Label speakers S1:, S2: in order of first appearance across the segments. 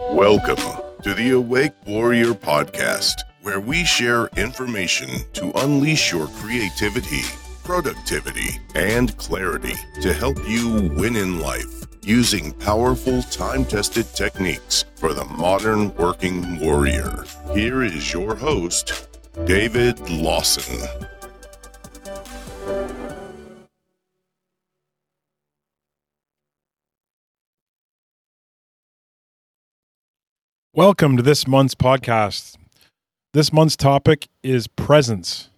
S1: Welcome to the Awake Warrior podcast, where we share information to unleash your creativity, productivity, and clarity to help you win in life using powerful, time tested techniques for the modern working warrior. Here is your host, David Lawson.
S2: Welcome to this month's podcast. This month's topic is presence,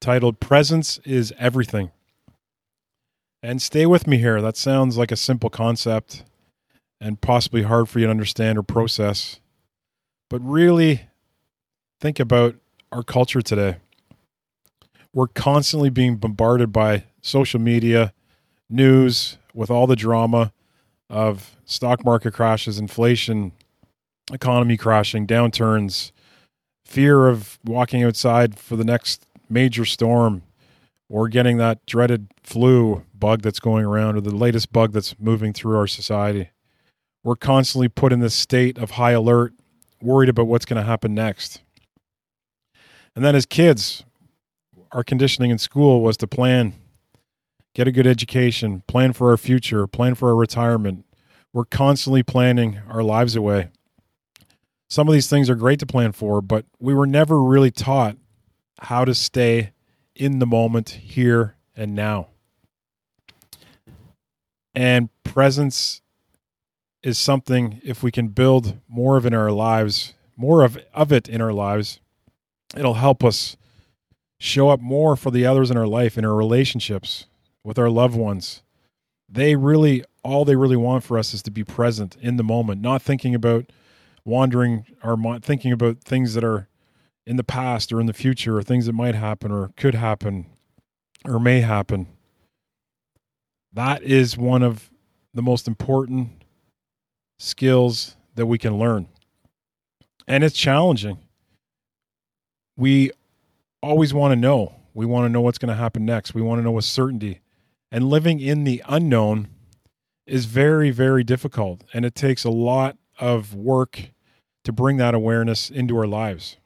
S2: titled Presence is Everything. And stay with me here. That sounds like a simple concept and possibly hard for you to understand or process. But really think about our culture today. We're constantly being bombarded by social media, news, with all the drama of stock market crashes, inflation, economy crashing, downturns, fear of walking outside for the next major storm or getting that dreaded flu bug that's going around or the latest bug that's moving through our society. We're constantly put in this state of high alert, worried about what's going to happen next. And then as kids, our conditioning in school was to plan, get a good education, plan for our future, plan for our retirement. We're constantly planning our lives away some of these things are great to plan for, but we were never really taught how to stay in the moment here and now. And presence is something if we can build more of in our lives, more of, of it in our lives, it'll help us show up more for the others in our life, in our relationships with our loved ones. They really all they really want for us is to be present in the moment, not thinking about wandering our mind, thinking about things that are in the past or in the future or things that might happen or could happen or may happen. That is one of the most important skills that we can learn. And it's challenging. We always want to know. We want to know what's going to happen next. We want to know with certainty. And living in the unknown is very, very difficult. And it takes a lot of work to bring that awareness into our lives.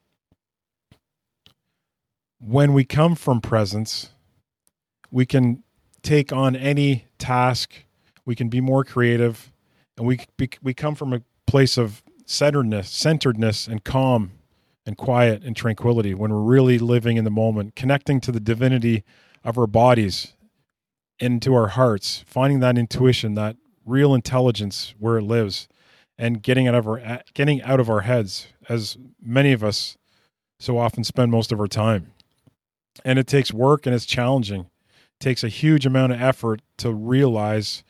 S2: When we come from presence, we can take on any task, we can be more creative, and we we come from a place of centeredness, centeredness and calm and quiet and tranquility when we're really living in the moment, connecting to the divinity of our bodies into our hearts, finding that intuition, that real intelligence where it lives, and getting out of our getting out of our heads as many of us so often spend most of our time. And it takes work and it's challenging. It takes a huge amount of effort to realize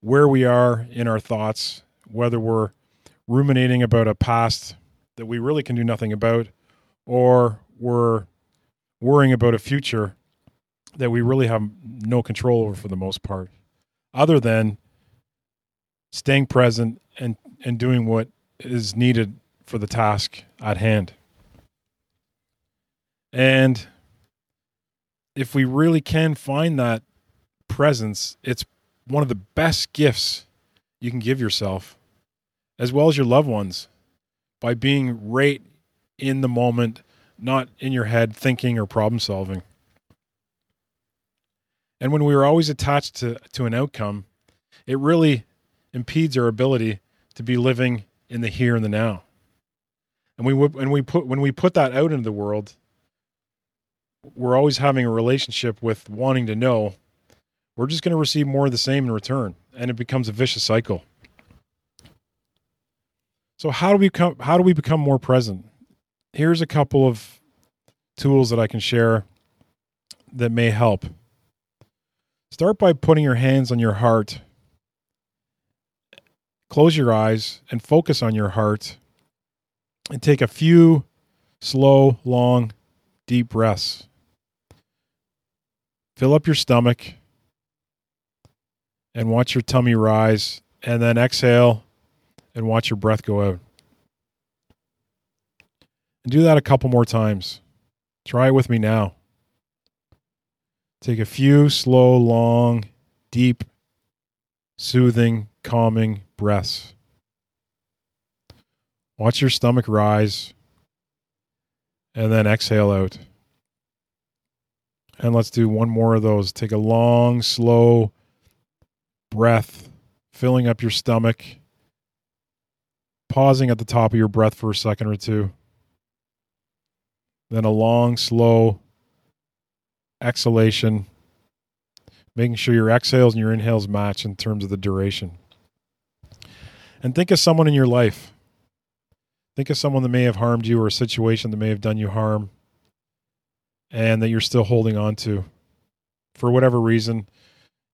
S2: where we are in our thoughts whether we're ruminating about a past that we really can do nothing about or we're worrying about a future that we really have no control over for the most part other than staying present and and doing what is needed for the task at hand. And if we really can find that presence, it's one of the best gifts you can give yourself, as well as your loved ones, by being right in the moment, not in your head thinking or problem solving. And when we are always attached to, to an outcome, it really impedes our ability to be living in the here and the now. And we when we put when we put that out into the world, we're always having a relationship with wanting to know. We're just going to receive more of the same in return, and it becomes a vicious cycle. So how do we come how do we become more present? Here's a couple of tools that I can share that may help. Start by putting your hands on your heart close your eyes and focus on your heart and take a few slow, long, deep breaths. Fill up your stomach and watch your tummy rise, and then exhale and watch your breath go out. And do that a couple more times. Try it with me now. Take a few slow, long, deep, soothing, calming breaths. Watch your stomach rise and then exhale out. And let's do one more of those. Take a long, slow breath, filling up your stomach, pausing at the top of your breath for a second or two. Then a long, slow exhalation, making sure your exhales and your inhales match in terms of the duration. And think of someone in your life. Think of someone that may have harmed you or a situation that may have done you harm and that you're still holding on to. For whatever reason,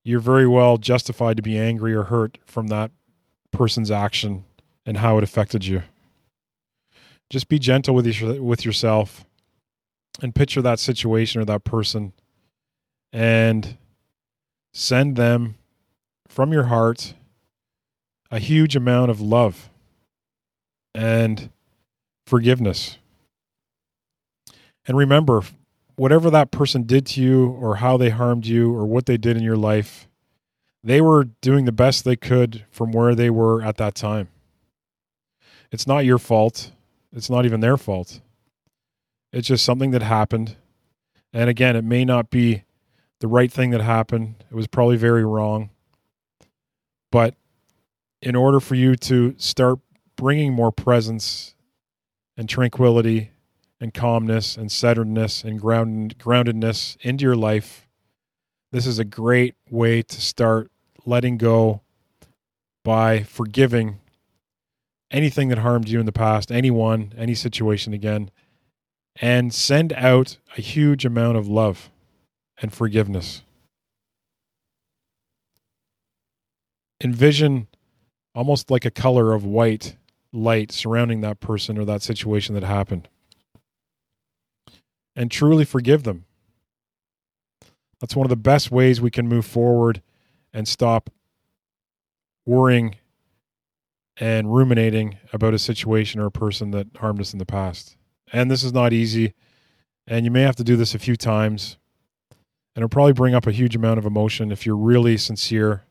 S2: you're very well justified to be angry or hurt from that person's action and how it affected you. Just be gentle with your, with yourself and picture that situation or that person and send them from your heart a huge amount of love and forgiveness. And remember, whatever that person did to you or how they harmed you or what they did in your life, they were doing the best they could from where they were at that time. It's not your fault. It's not even their fault. It's just something that happened. And again, it may not be the right thing that happened. It was probably very wrong. But in order for you to start bringing more presence and tranquility and calmness and centeredness and ground, groundedness into your life, this is a great way to start letting go by forgiving anything that harmed you in the past, anyone, any situation again, and send out a huge amount of love and forgiveness. Envision almost like a color of white light surrounding that person or that situation that happened. And truly forgive them. That's one of the best ways we can move forward and stop worrying and ruminating about a situation or a person that harmed us in the past. And this is not easy. And you may have to do this a few times. And it'll probably bring up a huge amount of emotion if you're really sincere.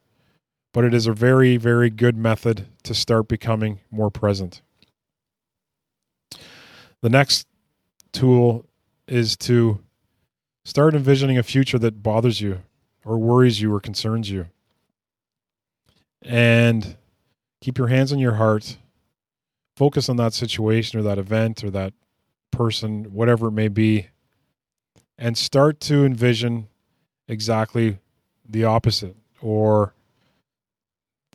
S2: But it is a very, very good method to start becoming more present. The next tool is to start envisioning a future that bothers you or worries you or concerns you. And keep your hands on your heart. Focus on that situation or that event or that person, whatever it may be, and start to envision exactly the opposite or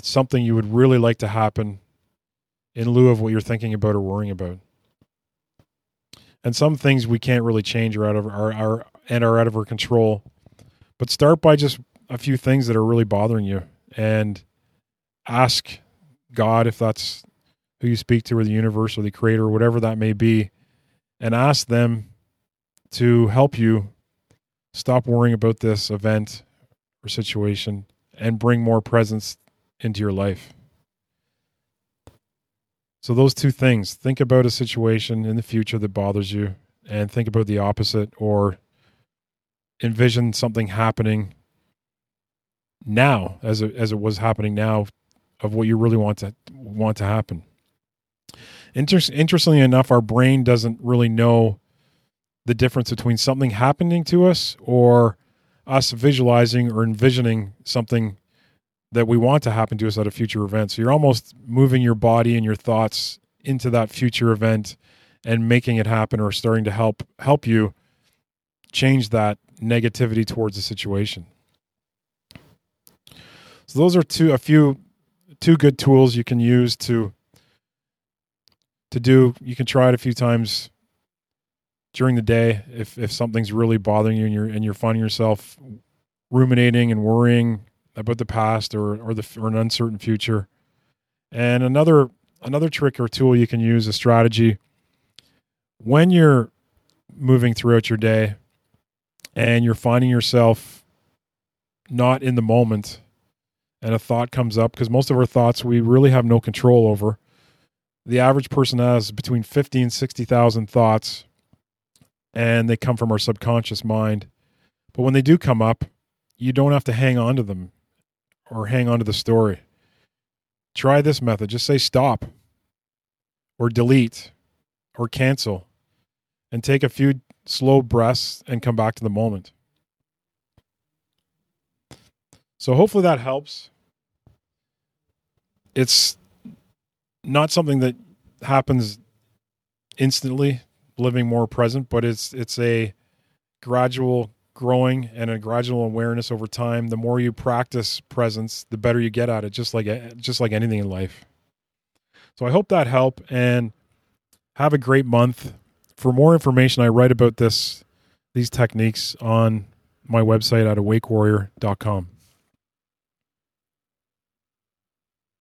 S2: something you would really like to happen in lieu of what you're thinking about or worrying about. And some things we can't really change or out of our, our and are out of our control. But start by just a few things that are really bothering you and ask God if that's who you speak to or the universe or the creator or whatever that may be and ask them to help you stop worrying about this event or situation and bring more presence into your life. So, those two things think about a situation in the future that bothers you, and think about the opposite, or envision something happening now as it, as it was happening now of what you really want to want to happen. Inter- interestingly enough, our brain doesn't really know the difference between something happening to us or us visualizing or envisioning something that we want to happen to us at a future event. So you're almost moving your body and your thoughts into that future event and making it happen or starting to help help you change that negativity towards the situation. So those are two a few two good tools you can use to to do. You can try it a few times during the day if if something's really bothering you and you're and you're finding yourself ruminating and worrying about the past or or the or an uncertain future. And another another trick or tool you can use a strategy when you're moving throughout your day and you're finding yourself not in the moment and a thought comes up because most of our thoughts we really have no control over the average person has between 50 and 60,000 thoughts and they come from our subconscious mind. But when they do come up, you don't have to hang on to them or hang on to the story. Try this method. Just say stop. or delete or cancel and take a few slow breaths and come back to the moment. So hopefully that helps. It's not something that happens instantly living more present, but it's it's a gradual growing and a gradual awareness over time. The more you practice presence, the better you get at it. Just like just like anything in life. So I hope that helped and have a great month. For more information, I write about this these techniques on my website at awakewarrior.com.